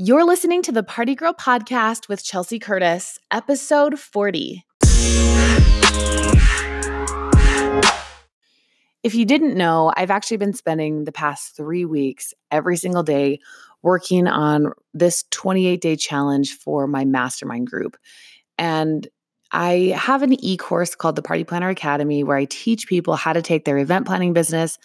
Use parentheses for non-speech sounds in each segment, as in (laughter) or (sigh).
You're listening to the Party Girl Podcast with Chelsea Curtis, episode 40. If you didn't know, I've actually been spending the past three weeks every single day working on this 28 day challenge for my mastermind group. And I have an e course called the Party Planner Academy where I teach people how to take their event planning business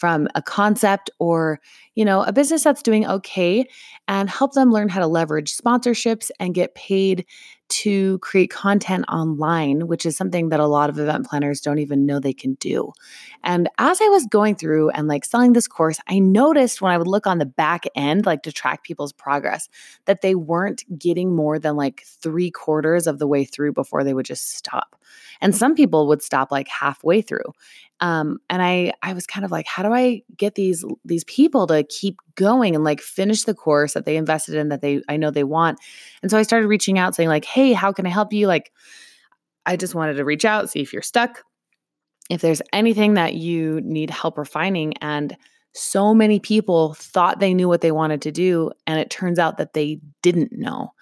from a concept or, you know, a business that's doing okay and help them learn how to leverage sponsorships and get paid to create content online, which is something that a lot of event planners don't even know they can do. And as I was going through and like selling this course, I noticed when I would look on the back end, like to track people's progress, that they weren't getting more than like three quarters of the way through before they would just stop. And some people would stop like halfway through. Um, and I I was kind of like, how do I get these these people to keep going and like finish the course that they invested in that they I know they want? And so I started reaching out saying like, hey, how can I help you? Like, I just wanted to reach out, see if you're stuck, if there's anything that you need help refining. And so many people thought they knew what they wanted to do, and it turns out that they didn't know.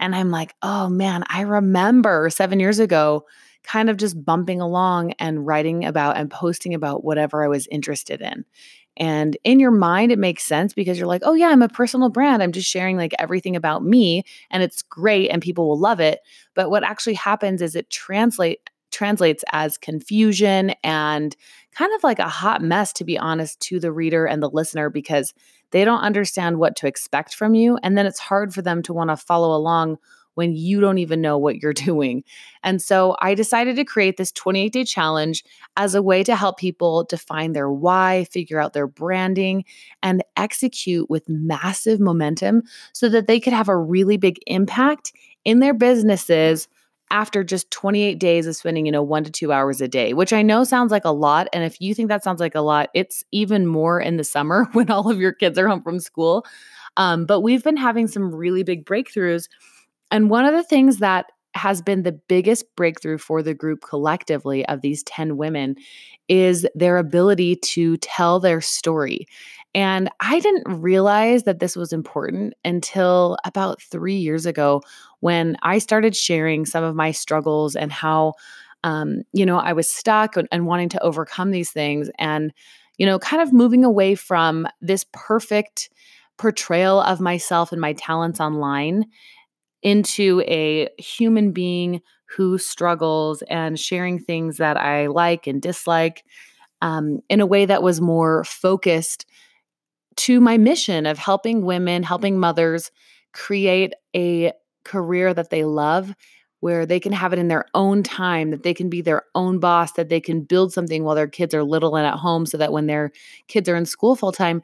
And I'm like, oh man, I remember seven years ago kind of just bumping along and writing about and posting about whatever I was interested in. And in your mind, it makes sense because you're like, oh, yeah, I'm a personal brand. I'm just sharing like everything about me and it's great and people will love it. But what actually happens is it translate translates as confusion and kind of like a hot mess to be honest to the reader and the listener because they don't understand what to expect from you and then it's hard for them to want to follow along when you don't even know what you're (laughs) doing. And so I decided to create this 28 day challenge as a way to help people define their why, figure out their branding, and execute with massive momentum so that they could have a really big impact in their businesses after just 28 days of spending, you know, one to two hours a day, which I know sounds like a lot. And if you think that sounds like a lot, it's even more in the summer (laughs) when all of your kids are home from school. Um, but we've been having some really big breakthroughs and one of the things that has been the biggest breakthrough for the group collectively of these 10 women is their ability to tell their story. And I didn't realize that this was important until about three years ago when I started sharing some of my struggles and how, um, you know, I was stuck and, and wanting to overcome these things and, you know, kind of moving away from this perfect portrayal of myself and my talents online into a human being who struggles and sharing things that I like and dislike um, in a way that was more focused to my mission of helping women, helping mothers create a career that they love where they can have it in their own time, that they can be their own boss, that they can build something while their kids are little and at home so that when their kids are in school full time,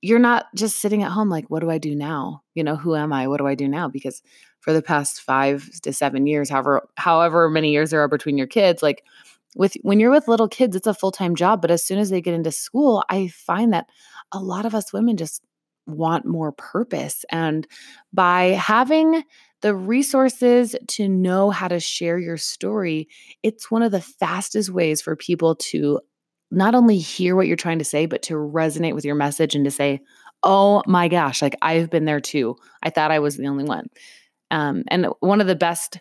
you're not just sitting at home like, what do I do now? You know, who am I? What do I do now? Because for the past five to seven years, however however many years there are between your kids, like with when you're with little kids, it's a full time job. But as soon as they get into school, I find that a lot of us women just want more purpose. And by having the resources to know how to share your story, it's one of the fastest ways for people to not only hear what you're trying to say, but to resonate with your message and to say, oh my gosh, like I've been there too. I thought I was the only one. Um, and one of the best,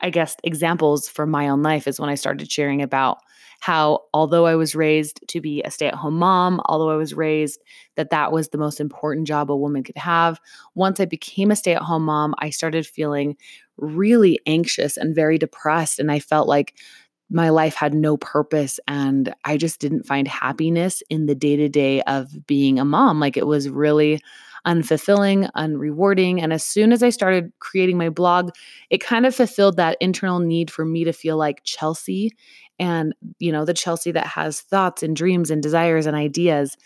I guess, examples from my own life is when I started sharing about how, although I was raised to be a stay at home mom, although I was raised that that was the most important job a woman could have, once I became a stay at home mom, I started feeling really anxious and very depressed. And I felt like my life had no purpose and I just didn't find happiness in the day to day of being a mom. Like it was really unfulfilling, unrewarding. And as soon as I started creating my blog, it kind of fulfilled that internal need for me to feel like Chelsea and, you know, the Chelsea that has thoughts and dreams and desires and ideas.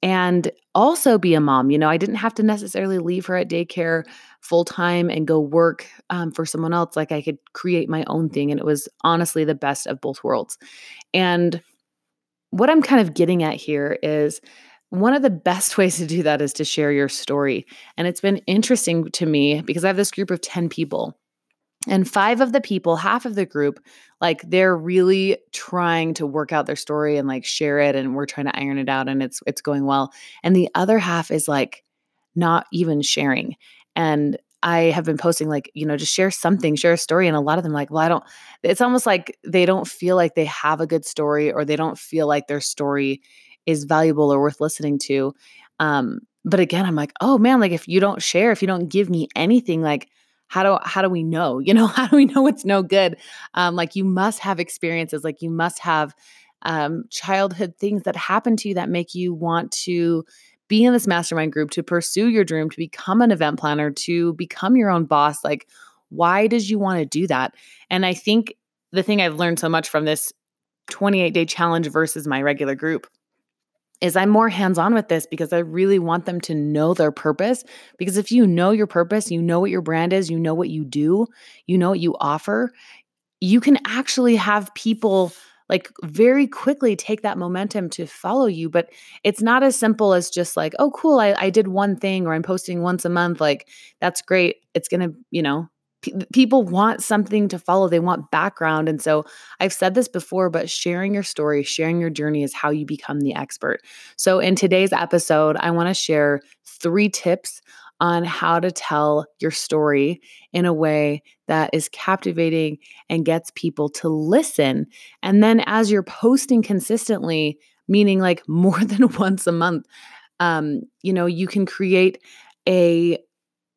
And also be a mom. You know, I didn't have to necessarily leave her at daycare full time and go work um, for someone else. Like I could create my own thing. And it was honestly the best of both worlds. And what I'm kind of getting at here is one of the best ways to do that is to share your story. And it's been interesting to me because I have this group of 10 people. And five of the people, half of the group, like they're really trying to work out their story and like share it and we're trying to iron it out and it's it's going well. And the other half is like not even sharing. And I have been posting like, you know, just share something, share a story. And a lot of them like, well, I don't, it's almost like they don't feel like they have a good story or they don't feel like their story is valuable or worth listening to. Um, but again, I'm like, oh man, like if you don't share, if you don't give me anything, like how do how do we know? (laughs) You know, how do we know it's no good? Um, like you must have experiences, like you must have um, childhood things that happen to you that make you want to be in this mastermind group, to pursue your dream, to become an event planner, to become your own boss. Like, why does you want to do that? And I think the thing I've learned so much from this 28 day challenge versus my regular group is I'm more hands on with this because I really want them to know their purpose. Because if you know your purpose, you know what your brand is, you know what you do, you know what you offer, you can actually have people like very quickly take that momentum to follow you. But it's not as simple as just like, oh, cool, I, I did one thing or I'm posting once a month. Like, that's great. It's going to, you know, people want something to follow they want background and so i've said this before but sharing your story sharing your journey is how you become the expert. So in today's episode i want to share three tips on how to tell your story in a way that is captivating and gets people to listen. And then as you're posting consistently meaning like (laughs) more than once a month um, you know you can create a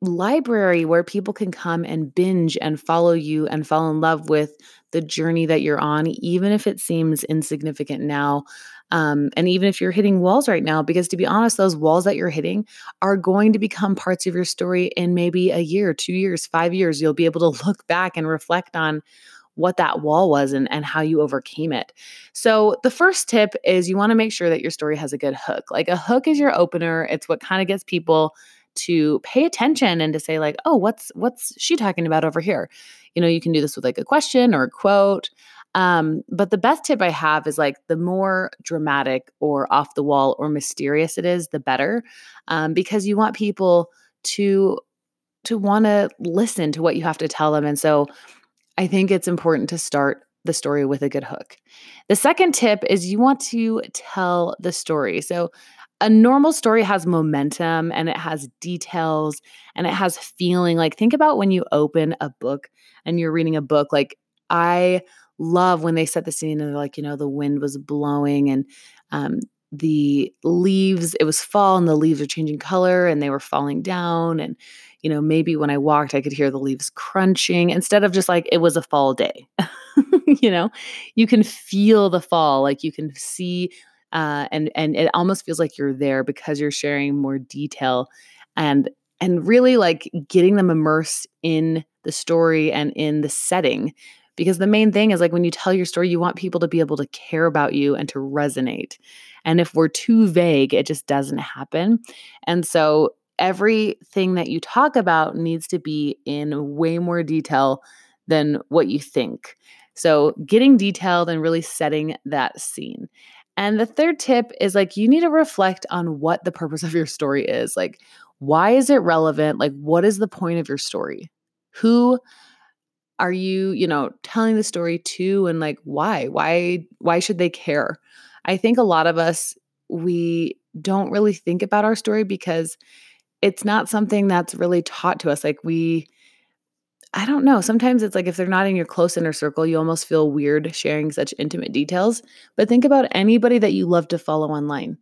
library where people can come and binge and follow you and fall in love with the journey that you're on, even if it seems insignificant now. Um, and even if you're hitting walls right now, because to be honest, those walls that you're hitting are going to become parts of your story in maybe a year, two years, five years. You'll be able to (laughs) look back and reflect on what that wall was and, and how you overcame it. So, the first tip is you want to make sure that your story has a good hook. Like a hook is your opener, it's what kind of gets people to pay attention and to say like oh what's what's she talking about over here you know you can do this with like a question or a quote um, but the best tip i have is like the more dramatic or off the wall or mysterious it is the better um, because you want people to to want to listen to what you have to tell them and so i think it's important to start the story with a good hook. The second tip is you want to tell the story. So, a normal story has momentum and it has details and it has feeling. Like, think about when you open a book and you're reading a book. Like, I love when they set the scene and they're like, you know, the wind was blowing and um, the leaves, it was fall and the leaves are changing color and they were falling down. And, you know, maybe when I walked, I could hear the leaves crunching instead of just like it was a fall day. (laughs) you know, you can feel the fall, like you can see uh, and and it almost feels like you're there because you're sharing more detail and and really like getting them immersed in the story and in the setting. Because the main thing is like when you tell your story you want people to be able to care about you and to resonate. And if we're too vague it just doesn't happen. And so everything that you talk about needs to be in way more detail than what you think. So getting detailed and really setting that scene and the third tip is like you need to reflect on what the purpose of your story is. Like, why is it relevant? Like, what is the point of your story? Who are you, you know, telling the story to and like why? Why why should they care? I think a lot of us we don't really think about our story because it's not something that's really taught to us. Like we I don't know. Sometimes it's like if they're not in your close inner circle, you almost feel weird sharing such intimate details. But think about anybody that you love to follow online.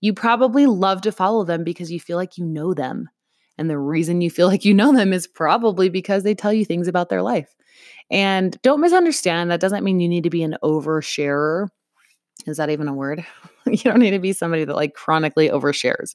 You probably love to follow them because you feel like you know them. And the reason you feel (laughs) like you know them is probably because they tell you things about their life. And don't misunderstand, that doesn't mean you need to be an oversharer. Is that even a word? (laughs) you don't need to be somebody that like chronically overshares.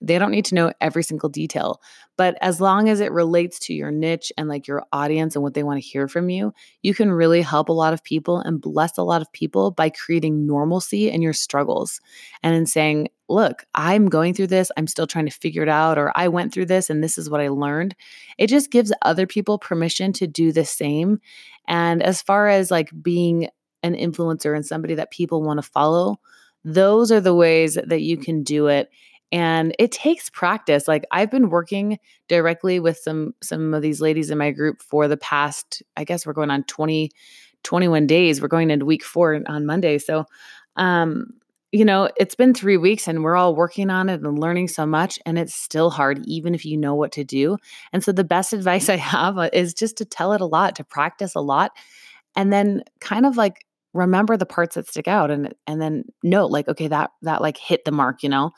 They don't need to know every single detail. But as long as it relates to your niche and like your audience and what they want to hear from you, you can really help a lot of people and bless a lot of people by creating normalcy in your struggles and in saying, look, I'm going through this. I'm still trying to figure it out, or I went through this and this is what I learned. It just gives other people permission to do the same. And as far as like being an influencer and somebody that people want to follow, those are the ways that you can do it and it takes practice like i've been working directly with some some of these ladies in my group for the past i guess we're going on 20 21 days we're going into week 4 on monday so um you know, it's been three weeks and we're all working on it and learning so much, and it's still hard, even if you know what to do. And so, the best advice (laughs) I have is just to tell it a lot, to practice a lot, and then kind of like remember the parts that stick out and and then note like okay that that like hit the mark you know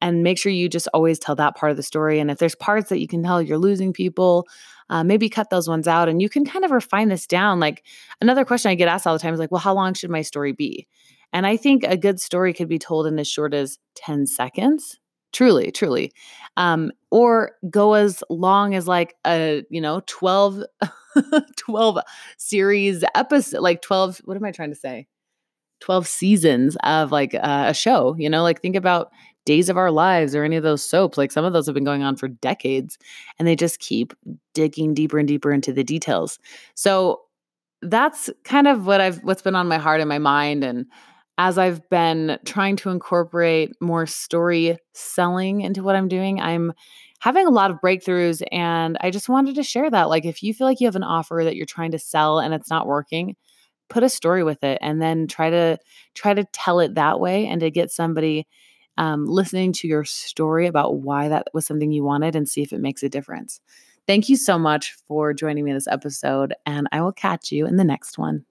and make sure you just always tell that part of the story and if there's parts that you can tell you're losing people uh, maybe cut those ones out and you can kind of refine this down like another question i get asked all the time is like well how long should my story be and I think a good story could be told in as short as 10 seconds. Truly, truly. Um, or go as long as like a, you know, 12, (laughs) (laughs) 12 series episode, like 12, what am I trying to say? 12 seasons of like uh, a show, you know, like think about Days of Our Lives or any of those soaps. Like some of those have been going on for decades and they just keep digging deeper and deeper into the details. So that's kind of what I've, what's been on my heart and my mind. And as I've been trying to incorporate more story selling into what I'm doing, I'm having a lot of breakthroughs. And I just wanted to share that. Like, if you feel like you have an offer that you're trying to sell and it's not working, put a story with it and then try to try to tell it that way and to get somebody um, listening to your story about why that was something you wanted and see if it makes a difference. Thank you so much for joining me this episode, and I will catch you in the next one.